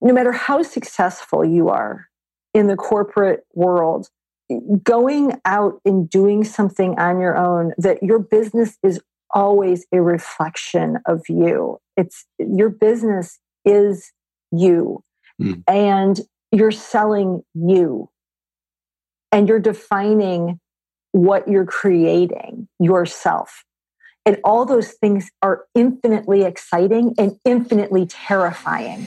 no matter how successful you are in the corporate world, going out and doing something on your own, that your business is always a reflection of you. It's your business is you. Mm. And you're selling you. And you're defining what you're creating yourself. And all those things are infinitely exciting and infinitely terrifying.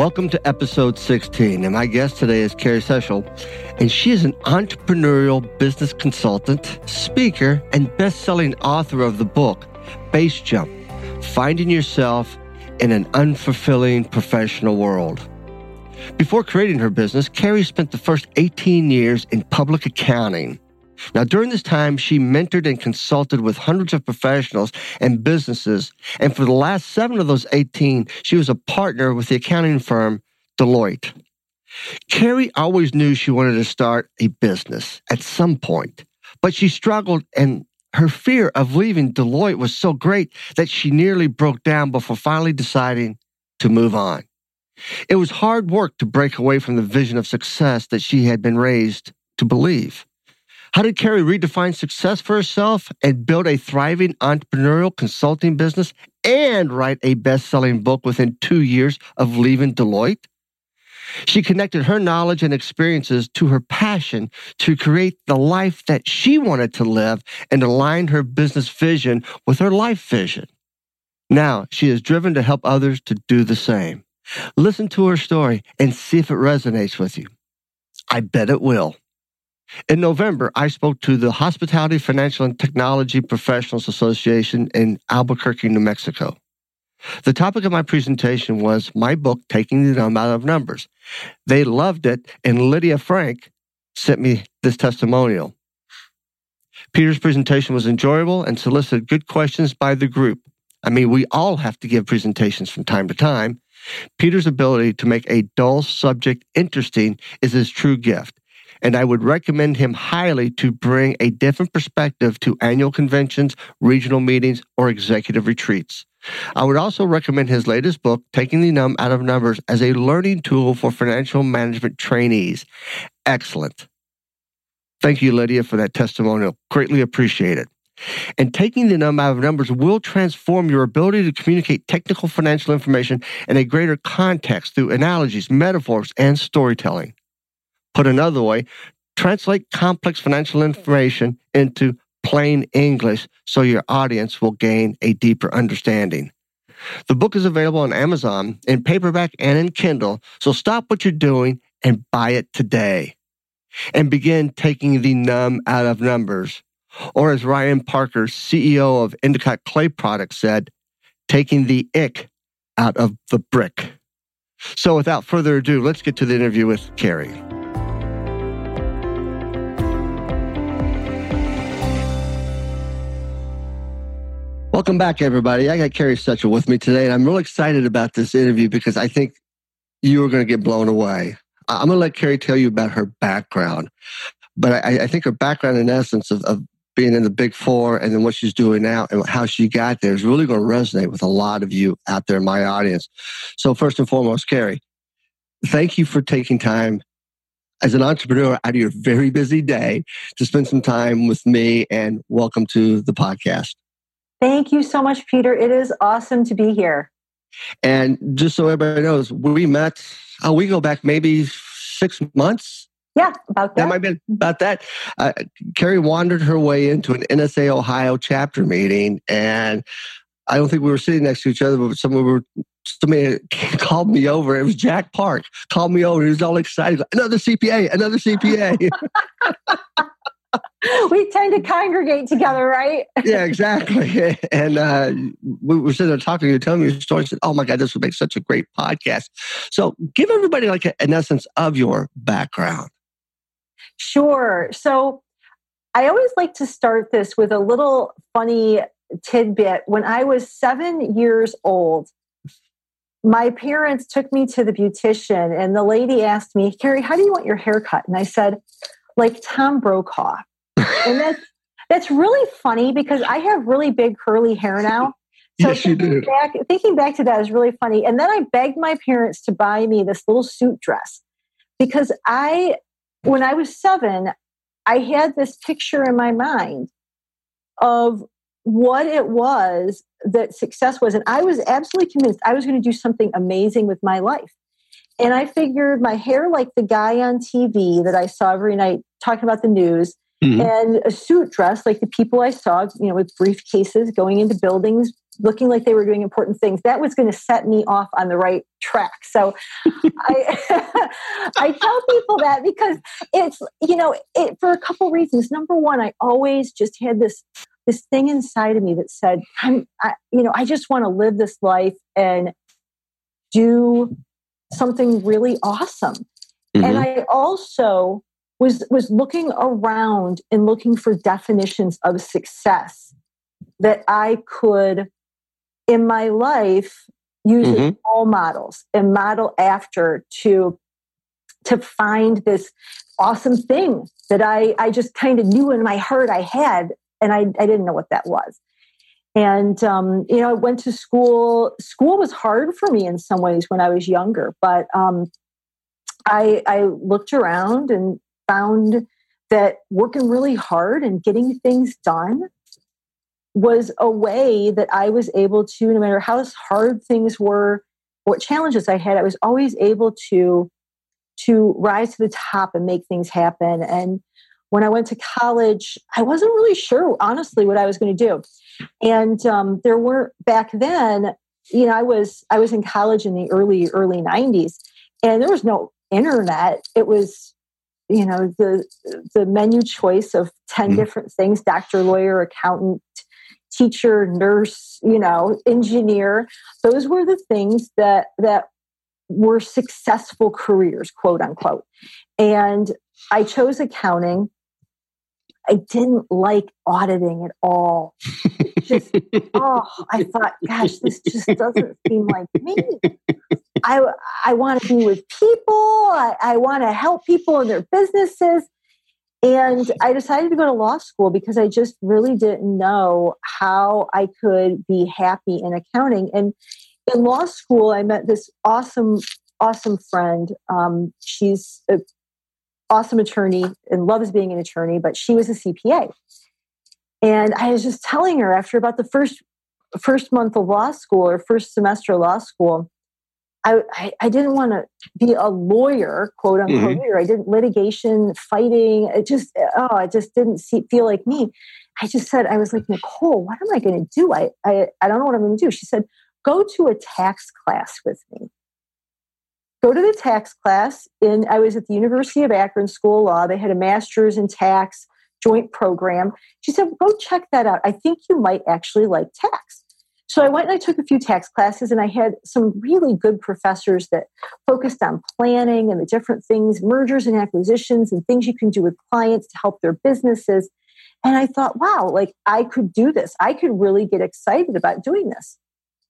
Welcome to episode 16, and my guest today is Carrie Sechel, and she is an entrepreneurial business consultant, speaker, and best-selling author of the book Base Jump: Finding Yourself in an Unfulfilling Professional World. Before creating her business, Carrie spent the first 18 years in public accounting now, during this time, she mentored and consulted with hundreds of professionals and businesses. And for the last seven of those 18, she was a partner with the accounting firm Deloitte. Carrie always knew she wanted to start a business at some point, but she struggled and her fear of leaving Deloitte was so great that she nearly broke down before finally deciding to move on. It was hard work to break away from the vision of success that she had been raised to believe. How did Carrie redefine success for herself and build a thriving entrepreneurial consulting business and write a best selling book within two years of leaving Deloitte? She connected her knowledge and experiences to her passion to create the life that she wanted to live and align her business vision with her life vision. Now she is driven to help others to do the same. Listen to her story and see if it resonates with you. I bet it will. In November, I spoke to the Hospitality, Financial, and Technology Professionals Association in Albuquerque, New Mexico. The topic of my presentation was my book, Taking the Numb Out of Numbers. They loved it, and Lydia Frank sent me this testimonial. Peter's presentation was enjoyable and solicited good questions by the group. I mean, we all have to give presentations from time to time. Peter's ability to make a dull subject interesting is his true gift and I would recommend him highly to bring a different perspective to annual conventions, regional meetings, or executive retreats. I would also recommend his latest book, Taking the Numb Out of Numbers, as a learning tool for financial management trainees. Excellent. Thank you, Lydia, for that testimonial. Greatly appreciate it. And taking the numb out of numbers will transform your ability to communicate technical financial information in a greater context through analogies, metaphors, and storytelling. Put another way, translate complex financial information into plain English so your audience will gain a deeper understanding. The book is available on Amazon in paperback and in Kindle, so stop what you're doing and buy it today. And begin taking the numb out of numbers. Or as Ryan Parker, CEO of Endicott Clay Products, said, taking the ick out of the brick. So without further ado, let's get to the interview with Carrie. Welcome back, everybody. I got Carrie Sechel with me today, and I'm real excited about this interview because I think you are going to get blown away. I'm going to let Carrie tell you about her background, but I, I think her background, in essence, of, of, being in the Big Four and then what she's doing now and how she got there is really going to resonate with a lot of you out there in my audience. So, first and foremost, Carrie, thank you for taking time as an entrepreneur out of your very busy day to spend some time with me and welcome to the podcast. Thank you so much, Peter. It is awesome to be here. And just so everybody knows, we met, oh, we go back maybe six months. Yeah, about that. That might have been about that. Uh, Carrie wandered her way into an NSA Ohio chapter meeting, and I don't think we were sitting next to each other, but someone were somebody called me over. It was Jack Park. Called me over. He was all excited. Another CPA. Another CPA. we tend to congregate together, right? yeah, exactly. And uh, we were sitting there talking. You telling me your story. I said, "Oh my God, this would make such a great podcast." So, give everybody like a, an essence of your background. Sure. So, I always like to start this with a little funny tidbit. When I was seven years old, my parents took me to the beautician, and the lady asked me, Carrie, how do you want your hair cut? And I said, like Tom Brokaw. and that's, that's really funny because I have really big curly hair now. So yes, you do. Back, thinking back to that is really funny. And then I begged my parents to buy me this little suit dress because I, when I was seven, I had this picture in my mind of what it was that success was. And I was absolutely convinced I was going to do something amazing with my life. And I figured my hair like the guy on TV that I saw every night talking about the news, mm-hmm. and a suit dress like the people I saw, you know, with briefcases going into buildings, looking like they were doing important things. That was going to set me off on the right track. So I, I tell people that because it's, you know, it, for a couple reasons. Number one, I always just had this this thing inside of me that said, I'm, I, you know, I just want to live this life and do something really awesome. Mm-hmm. And I also was was looking around and looking for definitions of success that I could in my life use mm-hmm. as role models and model after to to find this awesome thing that I, I just kind of knew in my heart I had and I, I didn't know what that was. And um, you know, I went to school. School was hard for me in some ways when I was younger, but um, I, I looked around and found that working really hard and getting things done was a way that I was able to, no matter how hard things were, what challenges I had, I was always able to to rise to the top and make things happen. And when I went to college, I wasn't really sure, honestly, what I was going to do. And um, there weren't back then, you know, I was I was in college in the early early '90s, and there was no internet. It was, you know, the the menu choice of 10 mm different things: doctor, lawyer, accountant, teacher, nurse, you know, engineer. Those were the things that that were successful careers, quote unquote. And I chose accounting I didn't like auditing at all. Just, oh, I thought, gosh, this just doesn't seem like me. I, I want to be with people. I, I want to help people in their businesses. And I decided to go to law school because I just really didn't know how I could be happy in accounting. And in law school, I met this awesome, awesome friend. Um, she's a awesome attorney and loves being an attorney, but she was a CPA. And I was just telling her after about the first first month of law school or first semester of law school, I, I, I didn't want to be a lawyer, quote unquote mm-hmm. lawyer. I didn't litigation, fighting. It just, oh, it just didn't see, feel like me. I just said, I was like, Nicole, what am I going to do? I, I, I don't know what I'm going to do. She said, go to a tax class with me go to the tax class. And I was at the University of Akron School of Law. They had a master's in tax joint program. She said, go check that out. I think you might actually like tax. So I went and I took a few tax classes, and I had some really good professors that focused on planning and the different things, mergers and acquisitions, and things you can do with clients to help their businesses. And I thought, wow, like I could do this. I could really get excited about doing this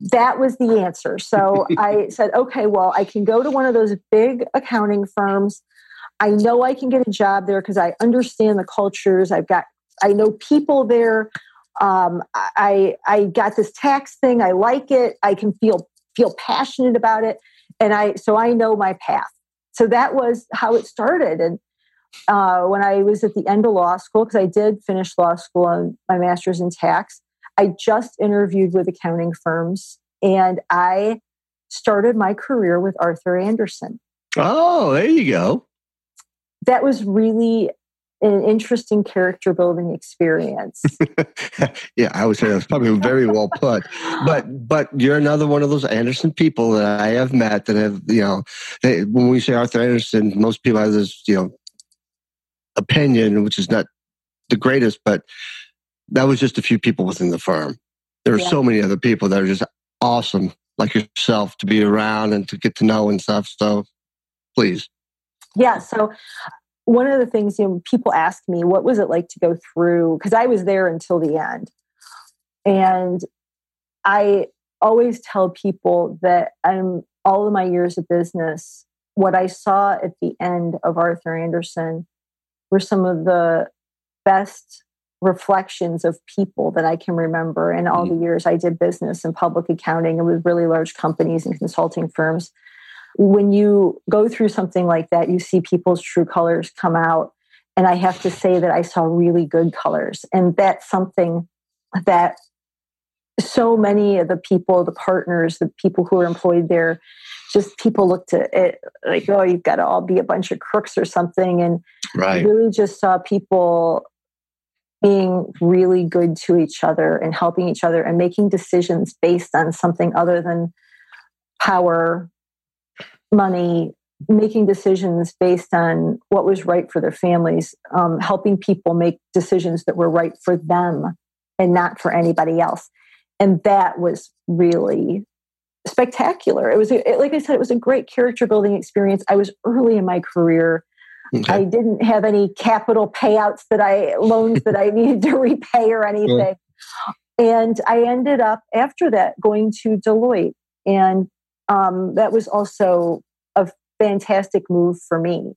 that was the answer. So I said, okay, well, I can go to one of those big accounting firms. I know I can get a job there because I understand the cultures. I've got, I know people there. Um, I I got this tax thing. I like it. I can feel feel passionate about it, and I so I know my path. So that was how it started. And uh, when I was at the end of law school, because I did finish law school and my master's in tax, I just interviewed with accounting firms and I started my career with Arthur Andersen. Oh, there you go. that was really an interesting character building experience. yeah, I would say that's probably very well put. But but you're another one of those Andersen people that I have met that have you know they, when we say Arthur Andersen, most people have this you know opinion, which is not the greatest, but that was just a few people within the firm. There are yeah. so many other people that are just awesome, like yourself, to be around and to get to know and stuff. So please. Yeah. So one of the things you know people ask me what was it like to go through because i was there until the end and i always tell people that i'm all of my years of business what i saw at the end of arthur Andersen were some of the best reflections of people that i can remember in all mm-hmm. the years i did business and public accounting and with really large companies and consulting firms when you go through something like that, you see people's true colors come out. And I have to say that I saw really good colors. And that's something that so many of the people, the partners, the people who are employed there, just people looked at it like, oh, you've got to all be a bunch of crooks or something. And right. really just saw people being really good to each other and helping each other and making decisions based on something other than power money, making decisions based on what was right for their families, um, helping people make decisions that were right for them and not for anybody else. And that was really spectacular. It was, it, like I said, it was a great character building experience. I was early in my career. Okay. I didn't have any capital payouts that I loans that I needed to repay or anything. And I ended up after that going to Deloitte and um, that was also a fantastic move for me.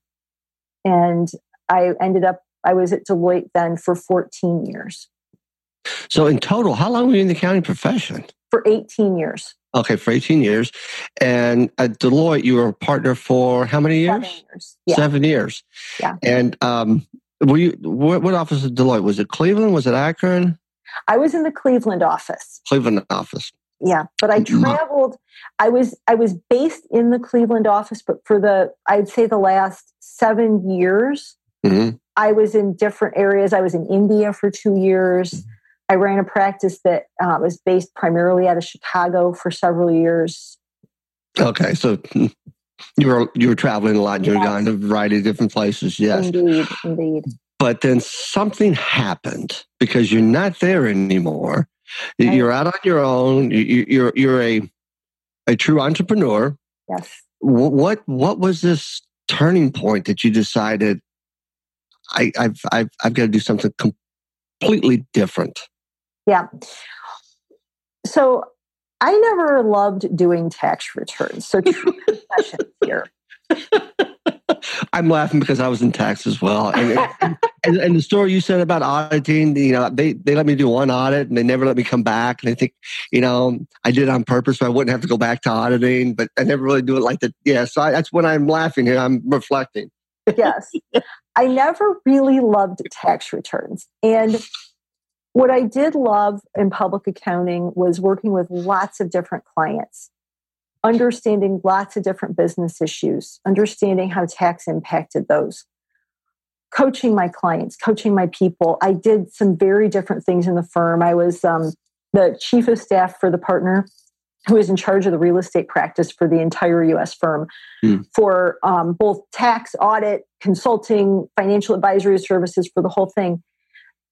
And I ended up, I was at Deloitte then for 14 years. So, in total, how long were you in the accounting profession? For 18 years. Okay, for 18 years. And at Deloitte, you were a partner for how many years? Seven years. Yeah. Seven years. Yeah. And um, were you, what, what office at Deloitte? Was it Cleveland? Was it Akron? I was in the Cleveland office. Cleveland office yeah but i traveled i was i was based in the cleveland office but for the i'd say the last seven years mm-hmm. i was in different areas i was in india for two years i ran a practice that uh, was based primarily out of chicago for several years okay so you were you were traveling a lot you're yes. going to a variety of different places yes indeed indeed but then something happened because you're not there anymore Right. You're out on your own. You, are you're a a true entrepreneur. Yes. What what was this turning point that you decided I, I've I've I've got to do something completely different? Yeah. So I never loved doing tax returns. So true confession here. I'm laughing because I was in tax as well. And, and, and, the story you said about auditing, you know, they, they let me do one audit and they never let me come back. And I think, you know, I did it on purpose so I wouldn't have to go back to auditing, but I never really do it like that. Yeah. So I, that's when I'm laughing here. I'm reflecting. yes. I never really loved tax returns. And what I did love in public accounting was working with lots of different clients understanding lots of different business issues, understanding how tax impacted those, coaching my clients, coaching my people. I did some very different things in the firm. I was um, the chief of staff for the partner who was in charge of the real estate practice for the entire US firm mm. for um, both tax, audit, consulting, financial advisory services for the whole thing.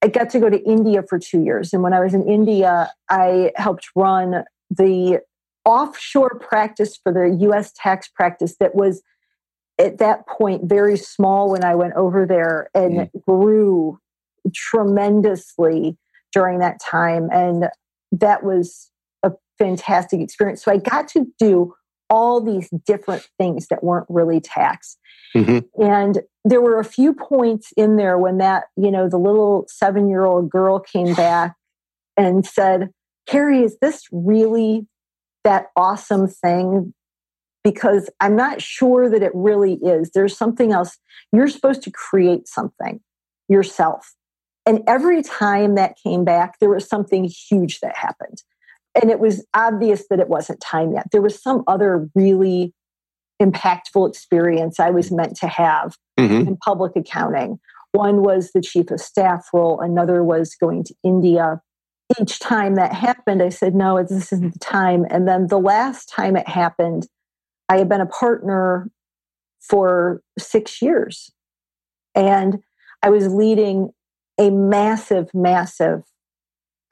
I got to go to India for two years. And when I was in India, I helped run the offshore practice for the US tax practice that was at that point very small when I went over there and mm. grew tremendously during that time. And that was a fantastic experience. So I got to do all these different things that weren't really tax. Mm-hmm. And there were a few points in there when that, you know, the little seven year old girl came back and said, Carrie, is this really that awesome thing because I'm not sure that it really is. There's something else. You're supposed to create something yourself. And every time that came back, there was something huge that happened. And it was obvious that it wasn't time yet. There was some other really impactful experience I was meant to have mm-hmm. in public accounting. One was the chief of staff role, another was going to India. Each time that happened, I said, no, this isn't the time. And then the last time it happened, I had been a partner for six years. And I was leading a massive, massive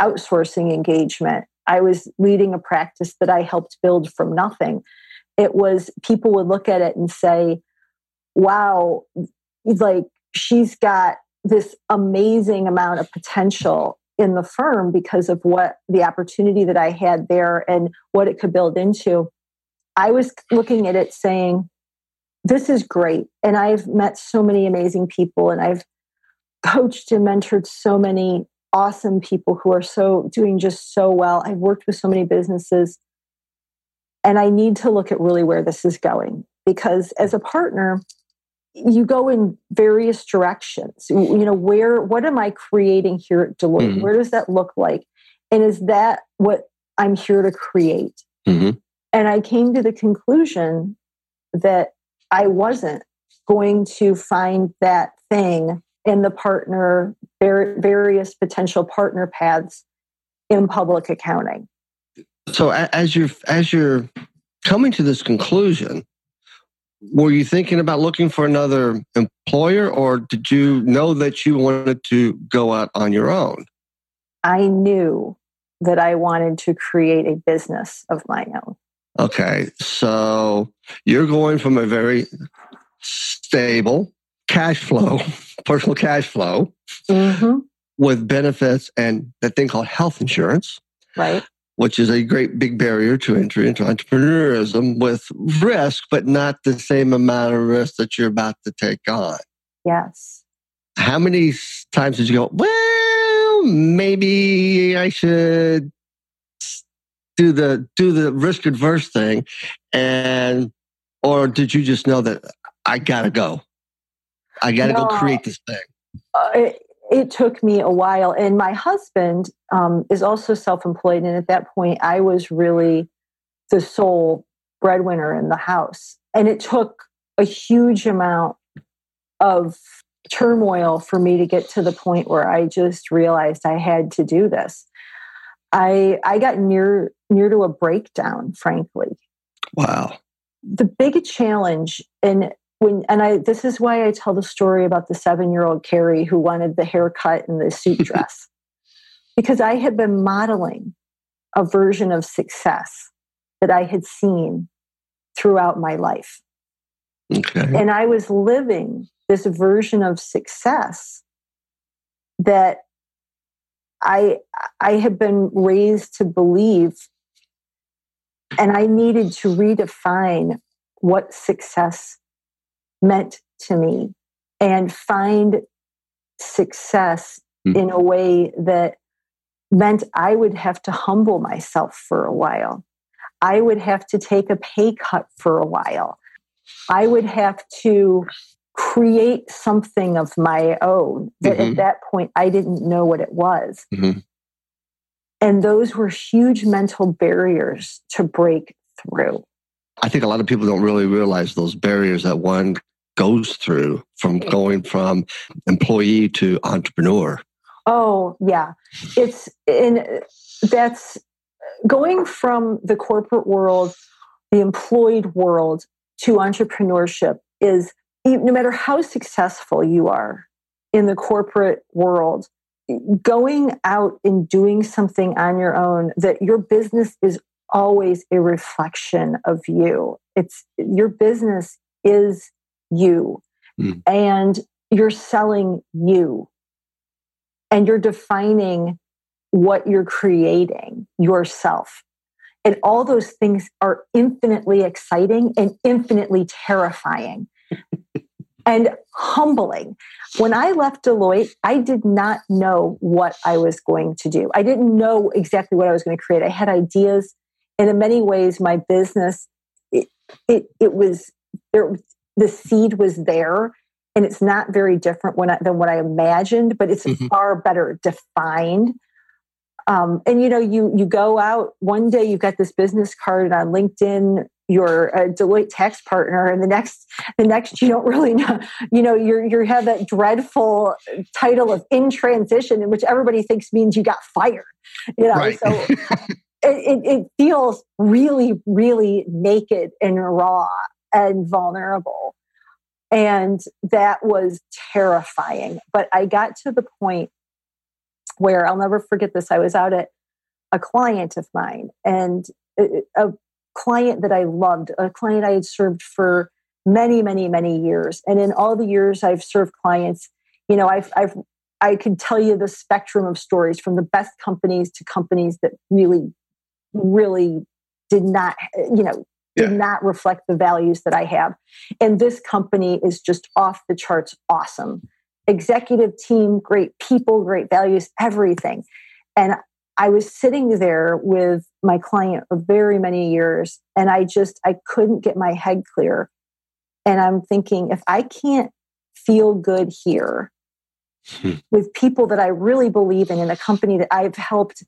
outsourcing engagement. I was leading a practice that I helped build from nothing. It was people would look at it and say, wow, like she's got this amazing amount of potential in the firm because of what the opportunity that I had there and what it could build into. I was looking at it saying, this is great. And I've met so many amazing people and I've coached and mentored so many awesome people who are so doing just so well. I've worked with so many businesses. And I need to look at really where this is going because as a partner, you go in various directions. You know, where, what am I creating here at Deloitte? Mm-hmm. Where does that look like? And is that what I'm here to create? Mm-hmm. And I came to the conclusion that I wasn't going to find that thing in the partner, various potential partner paths in public accounting. So as you're as you're coming to this conclusion, were you thinking about looking for another employer or did you know that you wanted to go out on your own? I knew that I wanted to create a business of my own. Okay. So you're going from a very stable cash flow, personal cash flow mm-hmm. with benefits and that thing called health insurance. Right which is a great big barrier to entry into entrepreneurship with risk, but not the same amount of risk that you're about to take on. Yes. How many times did you go, well, maybe I should do the do the risk adverse thing and or did you just know that I gotta go? I gotta no, go create this thing. Uh, it, it took me a while. And my husband um, is also self employed. And at that point, I was really the sole breadwinner in the house. And it took a huge amount of turmoil for me to get to the point where I just realized I had to do this. I I got near near to a breakdown, frankly. Wow. The big challenge, and when and I this is why I tell the story about the seven year old Carrie who wanted the haircut and the suit dress. because I had been modeling a version of success that I had seen throughout my life. Okay. And I was living this version of success that I I had been raised to believe and I needed to redefine what success meant to me and find success mm. in a way that meant I would have to humble myself for a while. I would have to take a pay cut for a while. I would have to create something of my own that mm-hmm. at that point I didn't know what it was. Mm-hmm. And those were huge mental barriers to break through. I think a lot of people don't really realize those barriers that one goes through from going from employee to entrepreneur. Oh, yeah. It's in that's going from the corporate world, the employed world to entrepreneurship is no matter how successful you are in the corporate world, going out and doing something on your own that your business is always a reflection of you. It's your business is you mm. and you're selling you and you're defining what you're creating yourself. And all those things are infinitely exciting and infinitely terrifying and humbling. When I left Deloitte, I did not know what I was going to do. I didn't know exactly what I was going to create. I had ideas, and in many ways, my business it it, it was there the seed was there and it's not very different when I, than what I imagined, but it's mm-hmm. far better defined. Um, and you know, you you go out one day, you've got this business card on LinkedIn, you're a Deloitte tax partner, and the next, the next, you don't really know. You know, you're you have that dreadful title of in transition, in which everybody thinks means you got fired. You know, right. so it, it feels really, really naked and raw and vulnerable. And that was terrifying. But I got to the point where I'll never forget this. I was out at a client of mine and a client that I loved, a client I had served for many, many, many years. And in all the years I've served clients, you know, I've, I've, I could tell you the spectrum of stories from the best companies to companies that really really did not, you know, did yeah. not reflect the values that I have. And this company is just off the charts awesome. Executive team, great people, great values, everything. And I was sitting there with my client for very many years and I just I couldn't get my head clear. And I'm thinking if I can't feel good here hmm. with people that I really believe in in a company that I've helped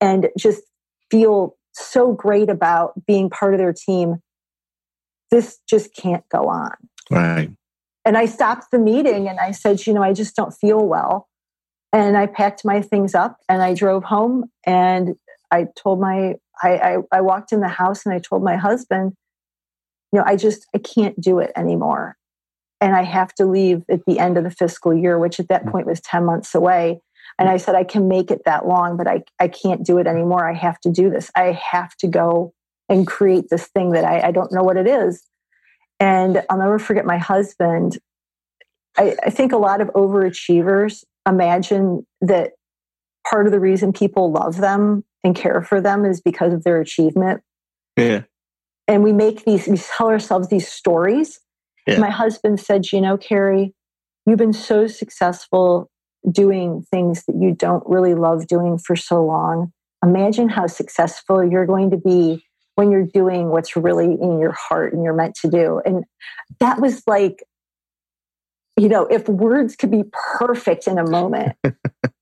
and just feel so great about being part of their team. This just can't go on. Right. And I stopped the meeting and I said, you know, I just don't feel well. And I packed my things up and I drove home and I told my, I, I, I walked in the house and I told my husband, you know, I just, I can't do it anymore. And I have to leave at the end of the fiscal year, which at that mm. point was 10 months away. And I mm. said, I can make it that long, but I, I can't do it anymore. I have to do this. I have to go and create this thing that I, I don't know what it is. And I'll never forget my husband. I, I think a lot of overachievers imagine that part of the reason people love them and care for them is because of their achievement. Yeah. And we make these, we tell ourselves these stories. Yeah. My husband said, you know, Carrie, you've been so successful doing things that you don't really love doing for so long. Imagine how successful you're going to be when you're doing what's really in your heart and you're meant to do. And that was like, you know, if words could be perfect in a moment,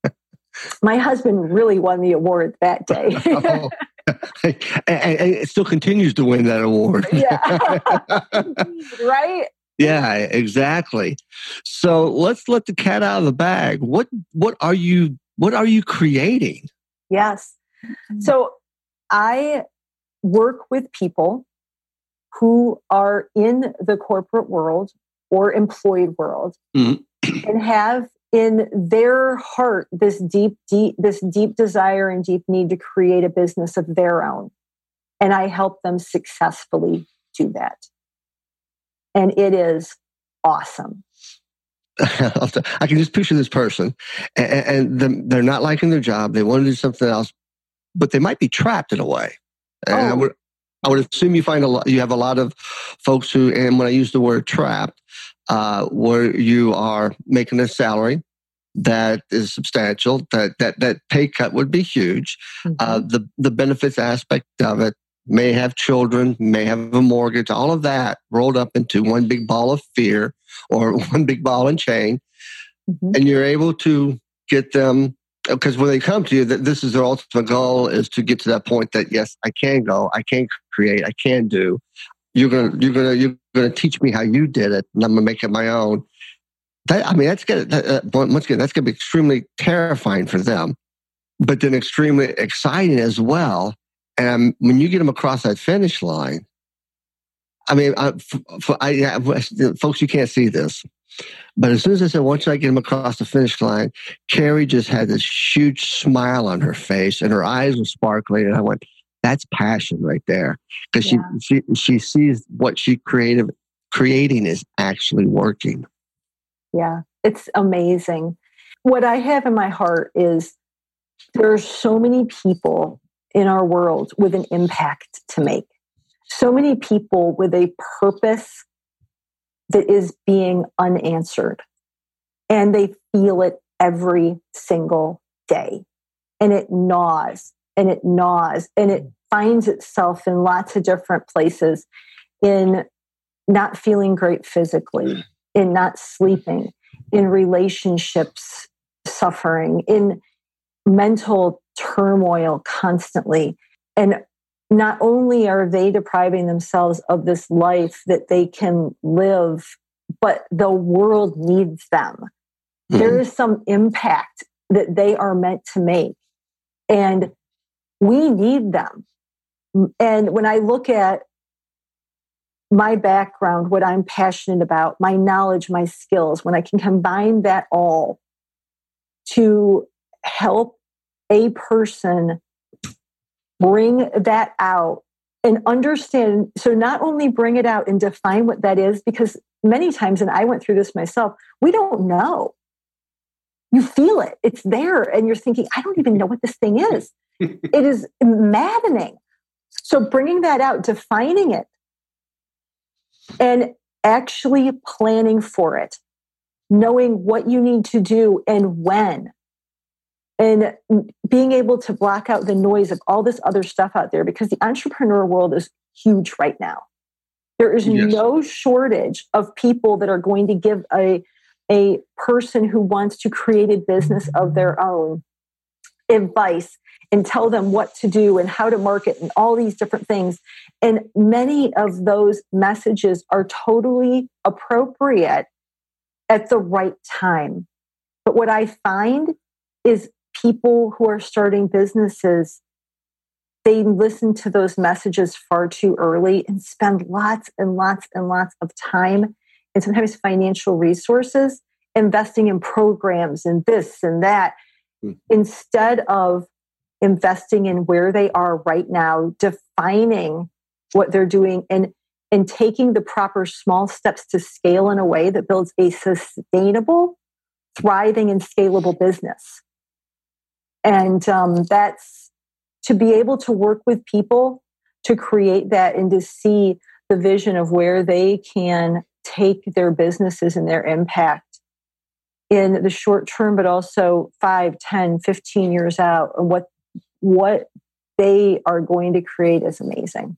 my husband really won the award that day. oh, and, it still continues to win that award. yeah. right? Yeah, exactly. So let's let the cat out of the bag. What what are you what are you creating? Yes. Mm-hmm. So I work with people who are in the corporate world or employed world mm-hmm. and have in their heart this deep deep this deep desire and deep need to create a business of their own and i help them successfully do that and it is awesome. I can just picture this person, and, and they're not liking their job. They want to do something else, but they might be trapped in a way. And oh. I would, I would assume you find a lot. You have a lot of folks who, and when I use the word trapped, uh, where you are making a salary that is substantial, that that that pay cut would be huge. Uh, mm-hmm. Uh, the the benefits aspect of it may have children, may have a mortgage, all of that rolled up into one big ball of fear or one big ball and chain. Mm-hmm. And you're able to get them because when they come to you, that this is their ultimate goal is to get to that point that yes, I can go, I can create, I can do. You're gonna, you're gonna, you're gonna teach me how you did it, and I'm gonna make it my own. That, I mean, that's gonna that, uh, once again, that's gonna be extremely terrifying for them, but then extremely exciting as well and when you get them across that finish line, I mean, I, for, I, folks, you can't see this, but as soon as I said, once I get them across the finish line, Carrie just had this huge smile on her face and her eyes were sparkling. And I went, that's passion right there. Because yeah. she, she, she sees what she creative creating is actually working. Yeah, it's amazing. What I have in my heart is there are so many people in our world with an impact to make. So many people with a purpose that is being unanswered. And they feel it every single day. And it gnaws and it gnaws and it finds itself in lots of different places in not feeling great physically, in not sleeping, in relationships suffering, in mental turmoil constantly. And not only are they depriving themselves of this life that they can live, but the world needs them. Mm-hmm. There is some impact that they are meant to make. And we need them. And when I look at my background, what I'm passionate about, my knowledge, my skills, when I can combine that all to help a person bring that out and understand. So, not only bring it out and define what that is, because many times, and I went through this myself, we don't know. You feel it, it's there, and you're thinking, I don't even know what this thing is. it is maddening. So, bringing that out, defining it, and actually planning for it, knowing what you need to do and when, and being able to block out the noise of all this other stuff out there because the entrepreneur world is huge right now. There is yes. no shortage of people that are going to give a, a person who wants to create a business of their own advice and tell them what to do and how to market and all these different things. And many of those messages are totally appropriate at the right time. But what I find is people who are starting businesses, they listen to those messages far too early and spend lots and lots and lots of time and sometimes financial resources investing in programs and this and that mm. instead of investing in where they are right now, defining what they're doing, and and taking the proper small steps to scale in a way that builds a sustainable, thriving, and scalable business. And um, that's to be able to work with people to create that and to see the vision of where they can take their businesses and their impact in the short term, but also 5, 10, 15 years out, and what what they are going to create is amazing.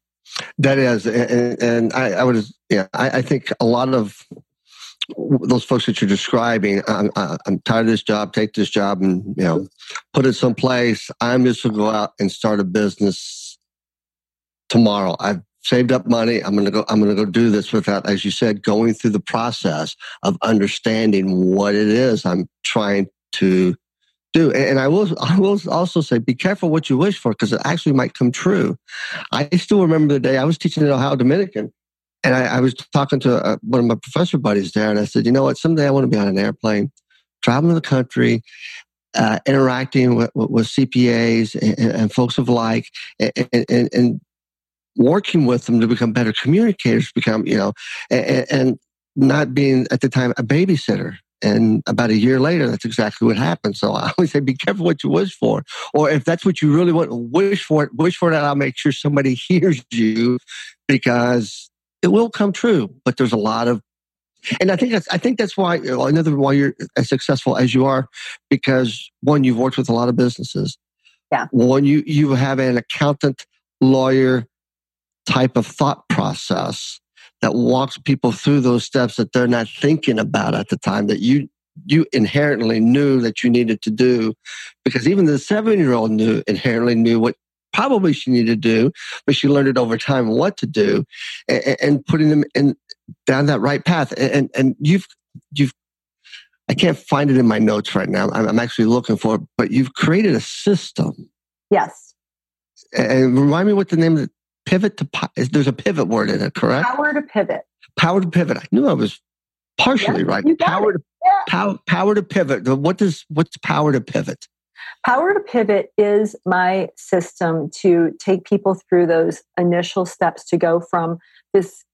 That is, and, and I, I, would, yeah, I, I, think a lot of those folks that you're describing, I'm, I'm tired of this job, take this job, and you know, put it someplace. I'm just going to go out and start a business tomorrow. I've saved up money. I'm going to go. I'm going to go do this without, as you said, going through the process of understanding what it is I'm trying to do. And I will, I will also say, be careful what you wish for because it actually might come true. I still remember the day I was teaching at Ohio Dominican, and I, I was talking to uh, one of my professor buddies there, and I said, you know what? Someday I want to be on an airplane, traveling the country, uh, interacting with, with CPAs and, and, folks of like, and, and, and, working with them to become better communicators, become you know, and, and not being at the time a babysitter and about a year later, that's exactly what happened. So I always say, be careful what you wish for. Or if that's what you really want, to wish for it, wish for it, I'll make sure somebody hears you because it will come true. But there's a lot of and I think that's I think that's why another why you're as successful as you are, because one, you've worked with a lot of businesses. Yeah. One, you you have an accountant, lawyer type of thought process that walks people through those steps that they're not thinking about at the time that you you inherently knew that you needed to do because even the seven year old knew inherently knew what probably she needed to do but she learned it over time what to do and, and putting them in down that right path and and you've you've I can't find it in my notes right now. I'm, I'm actually looking for it, but you've created a system. Yes. And remind me what the name of the pivot to there's a pivot word in it, correct? Power to pivot. Power to pivot. I knew I was partially right. Power to yeah. power, power to pivot. What does what's power to pivot? Power to pivot is my system to take people through those initial steps to go from this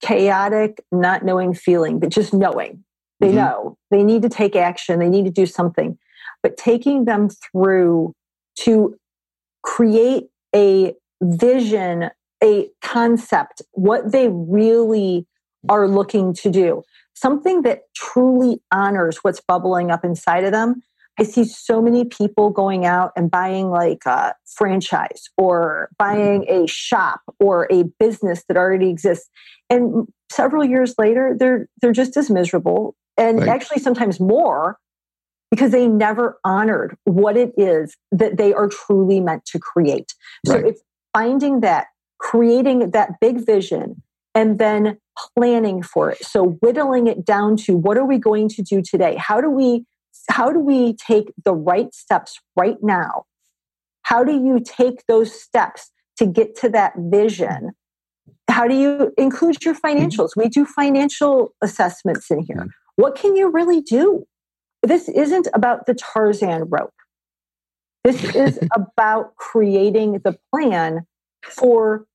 chaotic, not knowing feeling, but just knowing. They mm-hmm. know they need to take action, they need to do something, but taking them through to create a vision, a concept, what they really are looking to do, something that truly honors what's bubbling up inside of them. I see so many people going out and buying like a franchise or buying mm-hmm. a shop or a business that already exists. And several years later, they're they're just as miserable and right. actually sometimes more because they never honored what it is that they are truly meant to create. So right. if finding that, creating that big vision, and then planning for it. So whittling it down to what are we going to do today? How do we how do we take the right steps right now? How do you take those steps to get to that vision? How do you include your financials? Mm-hmm. We do financial assessments in here. Mm-hmm. What can you really do? This isn't about the Tarzan rope. This is about creating the plan for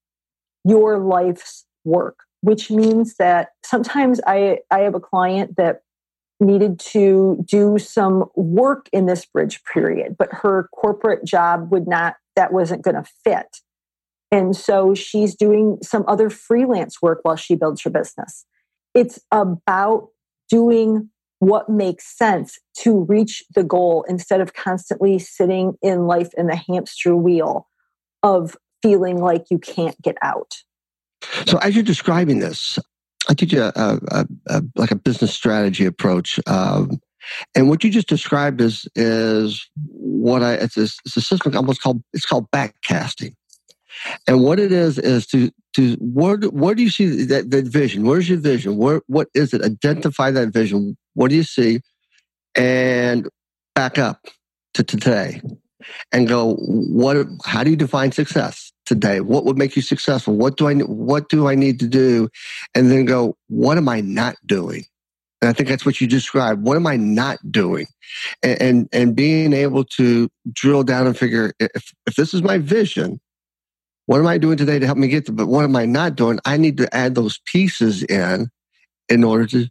your life's work, which means that sometimes I, I have a client that needed to do some work in this bridge period, but her corporate job would not, that wasn't going to fit. And so she's doing some other freelance work while she builds her business. It's about doing what makes sense to reach the goal instead of constantly sitting in life in the hamster wheel of feeling like you can't get out. So, as you're describing this, I teach a, a, a like a business strategy approach, um, and what you just described is is what I it's a, it's a system almost called it's called backcasting. And what it is is to to where where do you see that, that vision? Where's your vision? Where what is it? Identify that vision. What do you see? And back up to today and go, what how do you define success today? What would make you successful? What do I what do I need to do? And then go, what am I not doing? And I think that's what you described. What am I not doing? And, and, and being able to drill down and figure if, if this is my vision, what am I doing today to help me get there? But what am I not doing? I need to add those pieces in in order to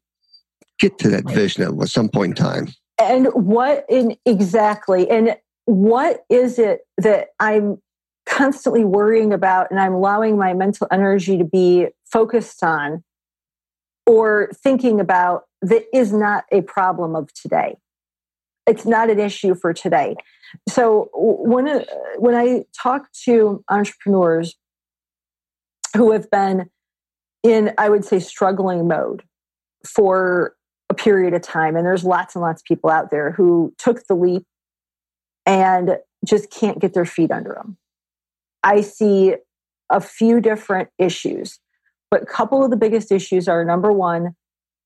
get to that vision at some point in time. And what in exactly and what is it that I'm constantly worrying about and I'm allowing my mental energy to be focused on or thinking about that is not a problem of today. It's not an issue for today. So when uh, when I talk to entrepreneurs who have been in, I would say, struggling mode for a period of time, and there's lots and lots of people out there who took the leap and just can't get their feet under them. I see a few different issues, but a couple of the biggest issues are number one,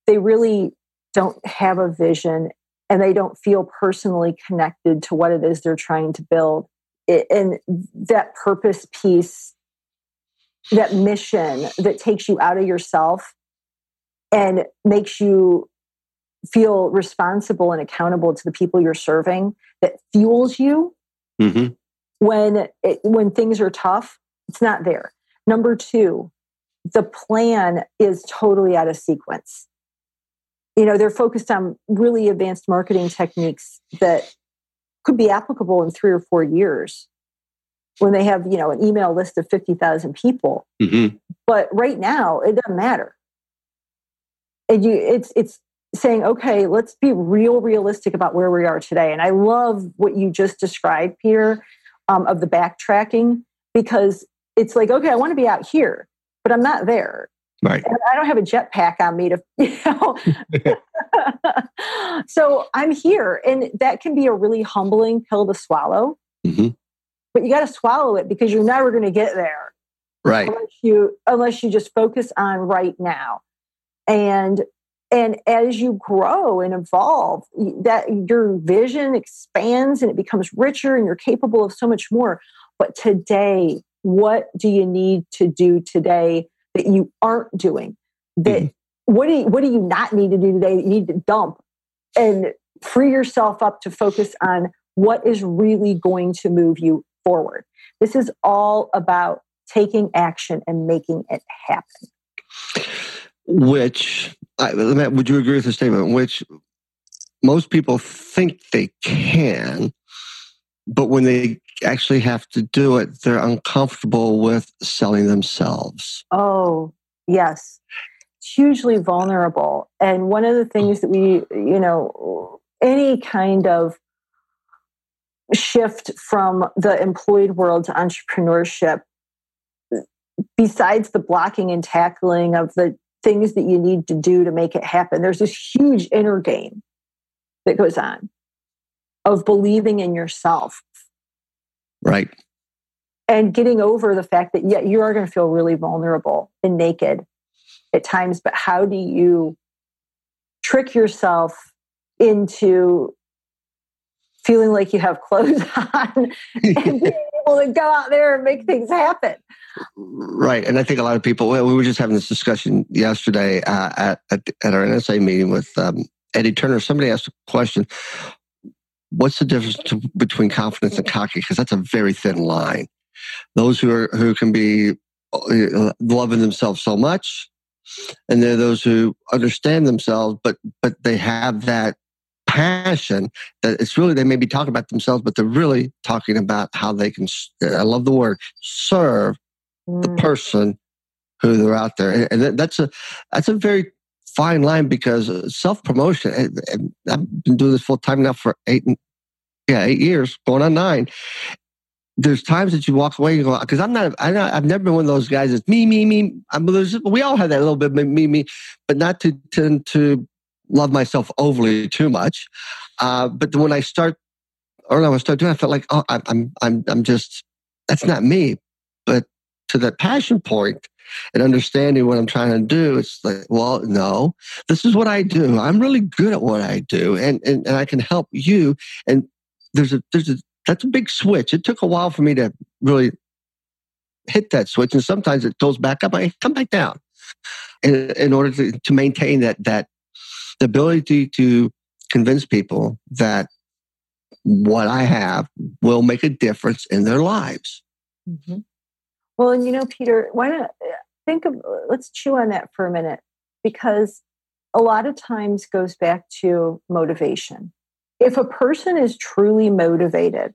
they really don't have a vision and they don't feel personally connected to what it is they're trying to build. And that purpose piece, that mission that takes you out of yourself and makes you feel responsible and accountable to the people you're serving, that fuels you mm-hmm. when it, when things are tough. It's not there. Number two, the plan is totally out of sequence you know they're focused on really advanced marketing techniques that could be applicable in three or four years when they have you know an email list of 50000 people mm-hmm. but right now it doesn't matter and you it's it's saying okay let's be real realistic about where we are today and i love what you just described peter um, of the backtracking because it's like okay i want to be out here but i'm not there Right. And I don't have a jetpack on me to, you know. so I'm here, and that can be a really humbling pill to swallow. Mm-hmm. But you got to swallow it because you're never going to get there, right? Unless you unless you just focus on right now, and and as you grow and evolve, that your vision expands and it becomes richer, and you're capable of so much more. But today, what do you need to do today? that you aren't doing that mm-hmm. what do you, what do you not need to do today that you need to dump and free yourself up to focus on what is really going to move you forward this is all about taking action and making it happen which would you agree with the statement which most people think they can but when they actually have to do it, they're uncomfortable with selling themselves. Oh, yes. Hugely vulnerable. And one of the things that we, you know, any kind of shift from the employed world to entrepreneurship, besides the blocking and tackling of the things that you need to do to make it happen, there's this huge inner game that goes on of believing in yourself. Right. and getting over the fact that yeah, you are going to feel really vulnerable and naked at times, but how do you trick yourself into feeling like you have clothes on and being to go out there and make things happen? Right, and I think a lot of people. We were just having this discussion yesterday uh, at, at, at our NSA meeting with um, Eddie Turner. Somebody asked a question: What's the difference to, between confidence and cocky? Because that's a very thin line. Those who are who can be uh, loving themselves so much, and there are those who understand themselves, but but they have that passion that it's really they may be talking about themselves, but they're really talking about how they can. Uh, I love the word serve the mm. person who they're out there, and that's a that's a very fine line because uh, self promotion. Eh, I've been doing this full time now for eight, yeah, eight years, going on nine. There's times that you walk away and go because I'm not, I have never been one of those guys that's me, me, me. I'm, we all have that little bit me, me, but not to tend to love myself overly too much. Uh, but when I start, or when I start doing, I felt like, oh, I'm, I'm, I'm just that's not me. But to that passion point and understanding what I'm trying to do, it's like, well, no, this is what I do. I'm really good at what I do, and and, and I can help you. And there's a there's a that's a big switch. It took a while for me to really hit that switch, and sometimes it goes back up. I come back down, in, in order to, to maintain that that the ability to convince people that what I have will make a difference in their lives. Mm-hmm. Well, and you know, Peter, why not think of, let's chew on that for a minute because a lot of times goes back to motivation. If a person is truly motivated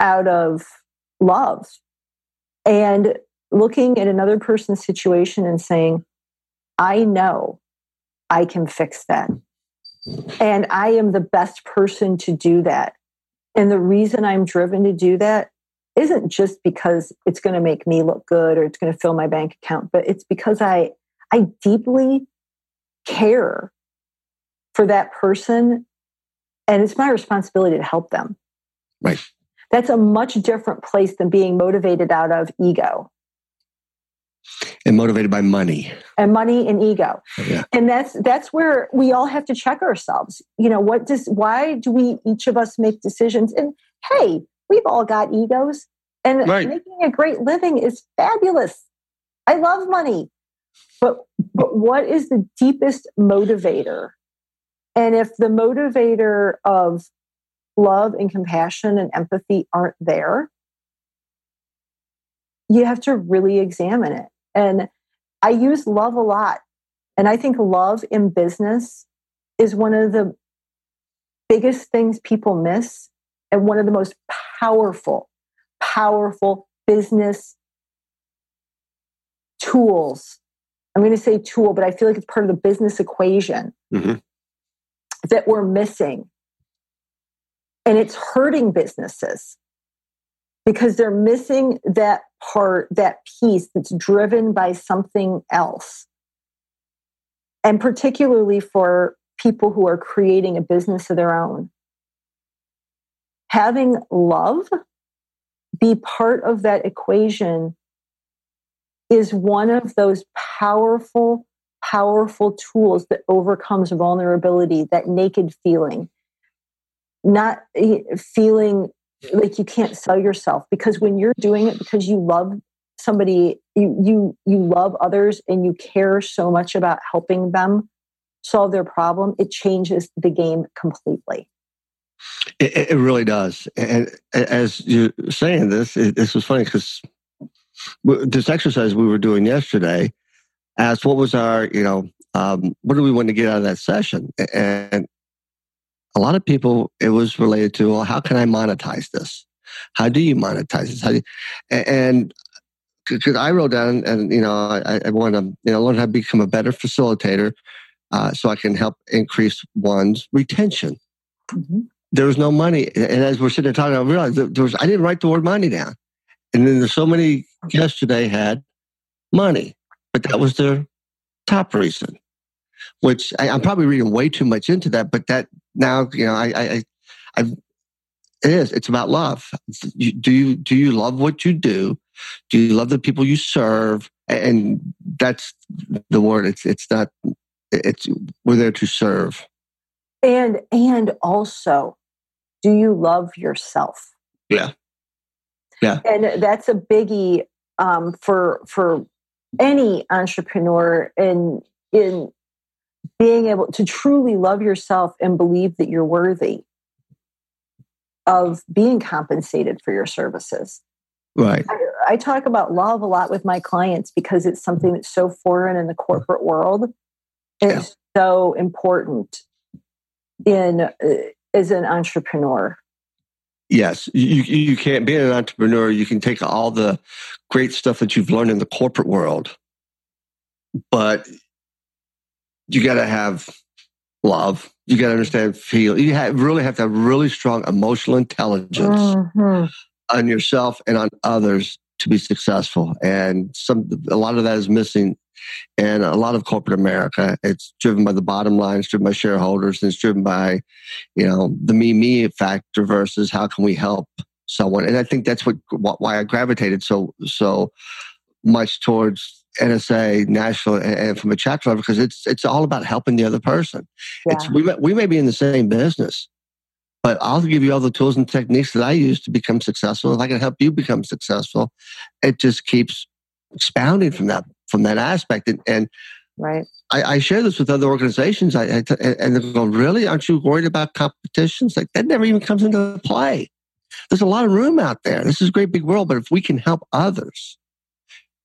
out of love and looking at another person's situation and saying, I know I can fix that. And I am the best person to do that. And the reason I'm driven to do that isn't just because it's going to make me look good or it's going to fill my bank account, but it's because I I deeply care for that person and it's my responsibility to help them. Right. That's a much different place than being motivated out of ego. And motivated by money. And money and ego. Yeah. And that's that's where we all have to check ourselves. You know, what does why do we each of us make decisions? And hey, We've all got egos, and right. making a great living is fabulous. I love money. But, but what is the deepest motivator? And if the motivator of love and compassion and empathy aren't there, you have to really examine it. And I use love a lot. And I think love in business is one of the biggest things people miss and one of the most powerful, powerful business tools. I'm going to say tool, but I feel like it's part of the business equation mm-hmm. that we're missing. And it's hurting businesses because they're missing that part, that piece that's driven by something else. And particularly for people who are creating a business of their own having love be part of that equation is one of those powerful, powerful tools that overcomes vulnerability, that naked feeling. Not eh, feeling like you can't sell yourself because when you're doing it because you love somebody you you you love others and you care so much about helping them solve their problem it changes the game completely it, it, really does. And as you're saying this, it, this was funny because this exercise we were doing yesterday asked what was our, you know, um, what do we want to get out of that session? And a lot of people, it was related to, well, how can I monetize this? How do you monetize this? How do you, and because I wrote down, and you know, I, I want to, you know, learn how to become a better facilitator, uh, so I can help increase one's retention. Mm-hmm there was no money. And as we're sitting there talking, I realized there was, I didn't write the word money down. And then there's so many yesterday had money, but that was their top reason, which I, am probably reading way too much into that. But that now, you know, I, I, I've, It is. It's about love. Do you do you love what you do? Do you love the people you serve? And that's the word. It's it's not. It's we're there to serve. And and also, do you love yourself? Yeah. Yeah. And that's a biggie um, for for any entrepreneur in in being able to truly love yourself and believe that you're worthy of being compensated for your services. Right. I, I, talk about love a lot with my clients because it's something that's so foreign in the corporate world. It's yeah. so important in uh, as an entrepreneur. Yes, you you can't be an entrepreneur. You can take all the great stuff that you've learned in the corporate world, but you got to have love. You got to understand feel. You have, really have to have really strong emotional intelligence mm-hmm. on yourself and on others to be successful. And some a lot of that is missing and a lot of corporate America. It's driven by the bottom line, it's driven by shareholders, and it's driven by, you know, the me me factor versus how can we help someone. And I think that's what why I gravitated so so much towards NSA national and from a chapter level because it's it's all about helping the other person. Yeah. It's we may, we may be in the same business, but I'll give you all the tools and techniques that I use to become successful. If I can help you become successful, it just keeps expounding from that from that aspect. And, and right. I, I, share this with other organizations, I, I, and they're going, "Really? Aren't you worried about competitions? Like that never even comes into play. There's a lot of room out there. This is a great big world, but if we can help others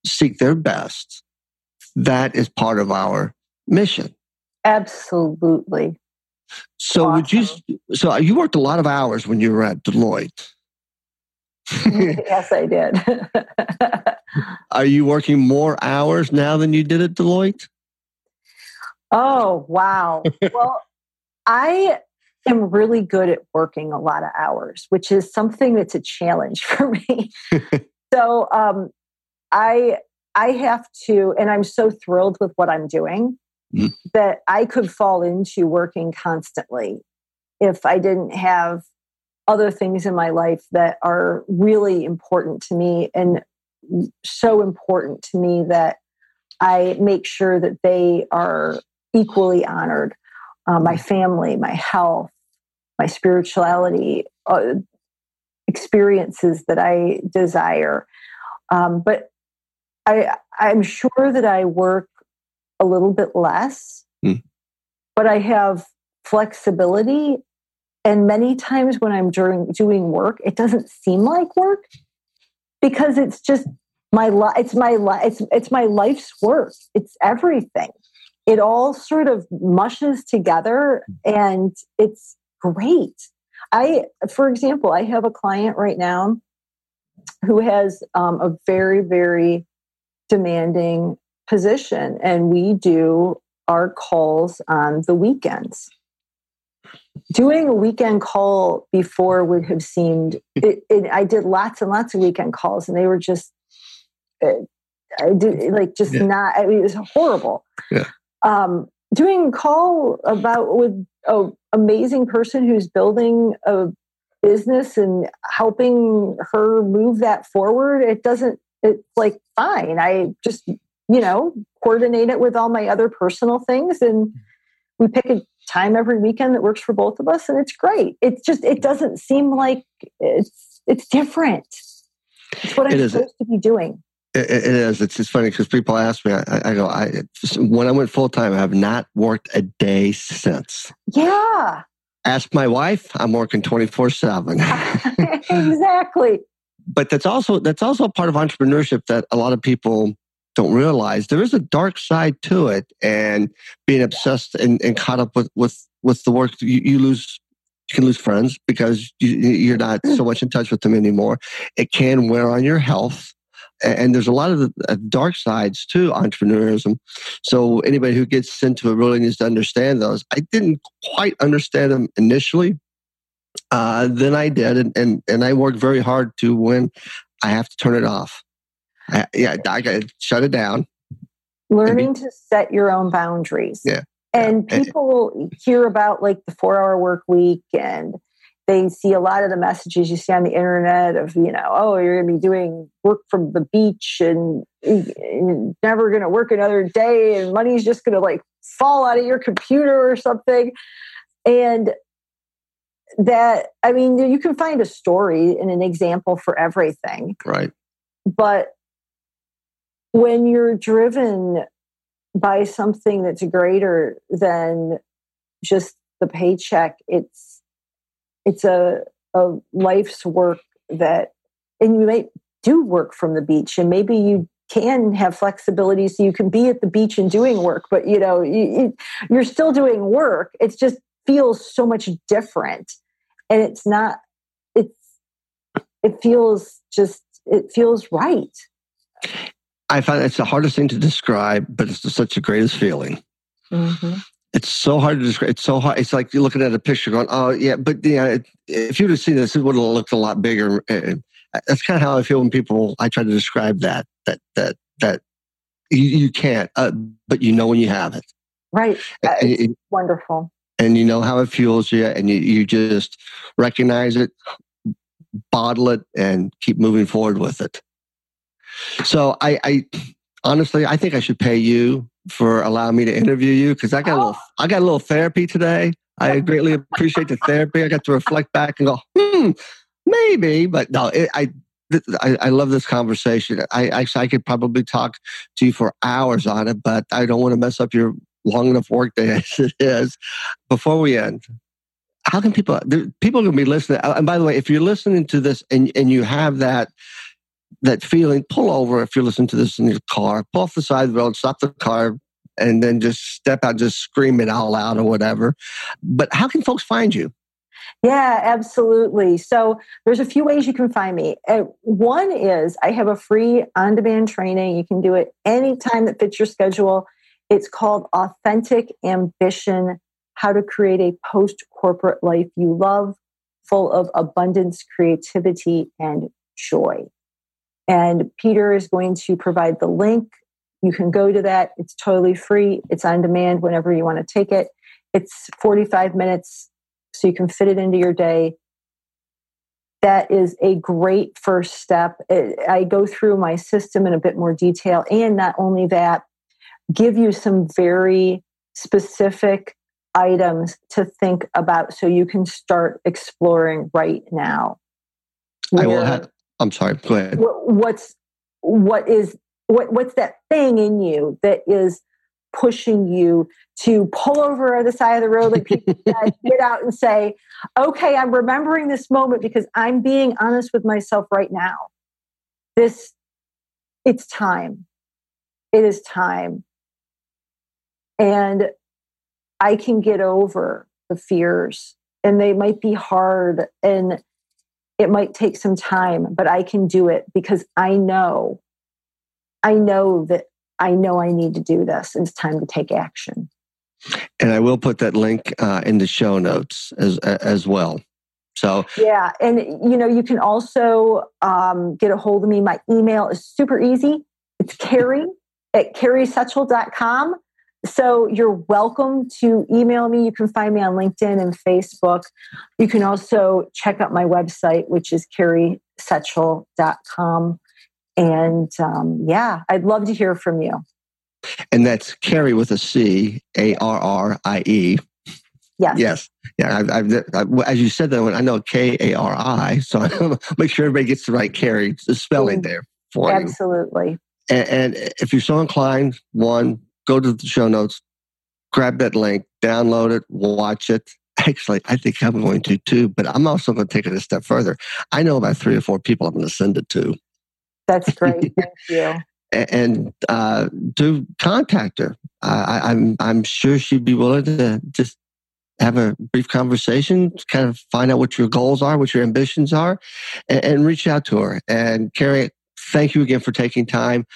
seek their best, that is part of our mission. Absolutely. So awesome. would you? So you worked a lot of hours when you were at Deloitte. yes, I did. Are you working more hours now than you did at Deloitte? Oh, wow. well, I am really good at working a lot of hours, which is something that's a challenge for me. so, um, I I have to, and I'm so thrilled with what I'm doing mm-hmm. that I could fall into working constantly if I didn't have other things in my life that are really important to me and so important to me that I make sure that they are equally honored. Uh, my family, my health, my spirituality, uh, experiences that I desire. Um, but I, I'm sure that I work a little bit less, mm. but I have flexibility and many times when I'm during, doing work, it doesn't seem like work because it's just my life. It's my life. It's it's my life's work. It's everything. It all sort of mushes together, and it's great. I, for example, I have a client right now who has um, a very very demanding position, and we do our calls on the weekends doing a weekend call before would have seemed it, it, i did lots and lots of weekend calls and they were just uh, i did like just yeah. not I mean, it was horrible yeah. um, doing a call about with an amazing person who's building a business and helping her move that forward it doesn't it's like fine. I just you know coordinate it with all my other personal things and we pick a time every weekend that works for both of us and it's great. It's just it doesn't seem like it's it's different. It's what i'm it supposed to be doing. It, it is. It's just funny because people ask me I, I go i when i went full-time i have not worked a day since. Yeah. Ask my wife i'm working 24-7 exactly but that's also that's also part of entrepreneurship that a lot of people don't realize there is a dark side to it and being obsessed and, and caught up with, with, with the work you, you lose you can lose friends because you, you're not so much in touch with them anymore it can wear on your health and there's a lot of the uh, dark sides to entrepreneurship. So anybody who gets into it really needs to understand those. I didn't quite understand them initially. Uh, then I did, and, and and I worked very hard to when I have to turn it off. I, yeah, I got shut it down. Learning be, to set your own boundaries. Yeah. And people hear about like the four hour work week and they see a lot of the messages you see on the internet of you know oh you're going to be doing work from the beach and you're never going to work another day and money's just going to like fall out of your computer or something and that i mean you can find a story and an example for everything. Right. But when you're driven by something that's greater than just the paycheck it's it's a, a life's work that and you might do work from the beach and maybe you can have flexibility so you can be at the beach and doing work but you know you, you're still doing work. It just feels so much different and it's not it's it feels just it feels right i find it's the hardest thing to describe but it's such a greatest feeling mm-hmm it's so hard to describe. It's so hard. It's like you're looking at a picture going, oh, yeah, but yeah, it, if you'd have seen this, it would have looked a lot bigger. That's kind of how I feel when people, I try to describe that, that, that, that you, you can't, uh, but you know when you have it. Right. Uh, it's wonderful. And you know how it fuels you, and you, you just recognize it, bottle it, and keep moving forward with it. So I, I honestly, I think I should pay you for allowing me to interview you because I got a little I got a little therapy today. I greatly appreciate the therapy. I got to reflect back and go, hmm, maybe, but no, it, I, I, I love this conversation. I actually I could probably talk to you for hours on it, but I don't want to mess up your long enough workday as it is. Before we end, how can people? People are going to be listening. Uh, and by the way, if you're listening to this and and you have that that feeling, pull over if you're listening to this in your car, pull off the side of the road, stop the car, and then just step out, just scream it all out or whatever. But how can folks find you? Yeah, absolutely. So there's a few ways you can find me. Uh, one is I have a free on demand training. You can do it anytime that fits your schedule. It's called Authentic Ambition How to Create a Post Corporate Life You Love, full of abundance, creativity, and joy. And Peter is going to provide the link. You can go to that. It's totally free. It's on demand whenever you want to take it. It's 45 minutes, so you can fit it into your day. That is a great first step. I go through my system in a bit more detail. And not only that, give you some very specific items to think about so you can start exploring right now. I will have I'm sorry. Go ahead. What's what is what what's that thing in you that is pushing you to pull over at the side of the road like people said, get out and say, okay, I'm remembering this moment because I'm being honest with myself right now. This it's time. It is time. And I can get over the fears and they might be hard and it might take some time, but I can do it because I know, I know that I know I need to do this. And it's time to take action. And I will put that link uh, in the show notes as as well. So yeah, and you know you can also um, get a hold of me. My email is super easy. It's Carrie at carriesetchel.com. So you're welcome to email me. You can find me on LinkedIn and Facebook. You can also check out my website, which is carriesetchel.com. And um, yeah, I'd love to hear from you. And that's Carrie with a C, A R R I E. Yes. Yes. Yeah. I've, I've, I've, as you said that, one, I know K A R I, so I make sure everybody gets the right Carrie the spelling mm. there for Absolutely. you. Absolutely. And, and if you're so inclined, one, go to the show notes, grab that link, download it, watch it. Actually, I think I'm going to too, but I'm also going to take it a step further. I know about three or four people I'm going to send it to. That's great. Thank you. and uh, to contact her. I, I'm I'm sure she'd be willing to just have a brief conversation, kind of find out what your goals are, what your ambitions are, and, and reach out to her. And Carrie, thank you again for taking time.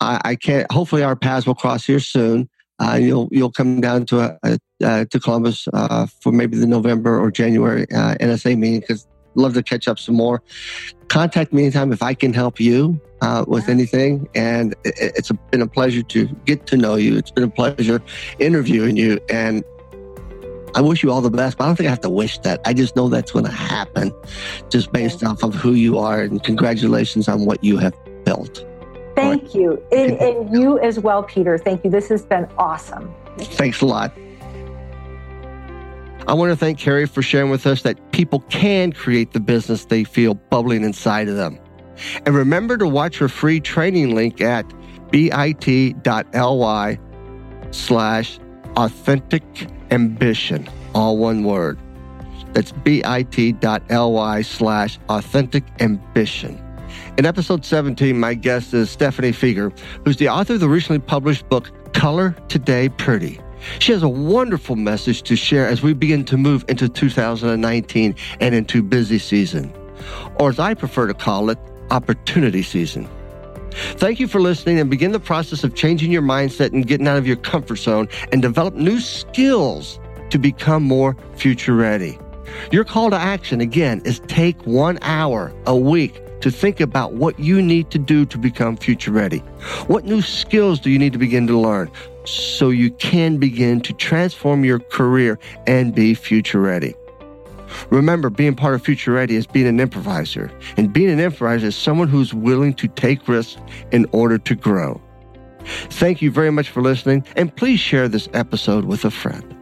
I, I can't. Hopefully, our paths will cross here soon. Uh, you'll you'll come down to a, a uh, to Columbus uh, for maybe the November or January uh, NSA meeting because love to catch up some more. Contact me anytime if I can help you uh, with anything. And it, it's a, been a pleasure to get to know you. It's been a pleasure interviewing you. And I wish you all the best, but I don't think I have to wish that. I just know that's going to happen just based off of who you are. And congratulations on what you have built. Thank right. you. And, and you as well, Peter. Thank you. This has been awesome. Thanks a lot. I want to thank Carrie for sharing with us that people can create the business they feel bubbling inside of them. And remember to watch her free training link at bit.ly slash authentic ambition, all one word. That's bit.ly slash authentic ambition. In episode 17, my guest is Stephanie Fieger, who's the author of the recently published book, Color Today Pretty. She has a wonderful message to share as we begin to move into 2019 and into busy season, or as I prefer to call it, opportunity season. Thank you for listening and begin the process of changing your mindset and getting out of your comfort zone and develop new skills to become more future ready. Your call to action again is take one hour a week to think about what you need to do to become future ready. What new skills do you need to begin to learn so you can begin to transform your career and be future ready? Remember, being part of Future Ready is being an improviser, and being an improviser is someone who's willing to take risks in order to grow. Thank you very much for listening, and please share this episode with a friend.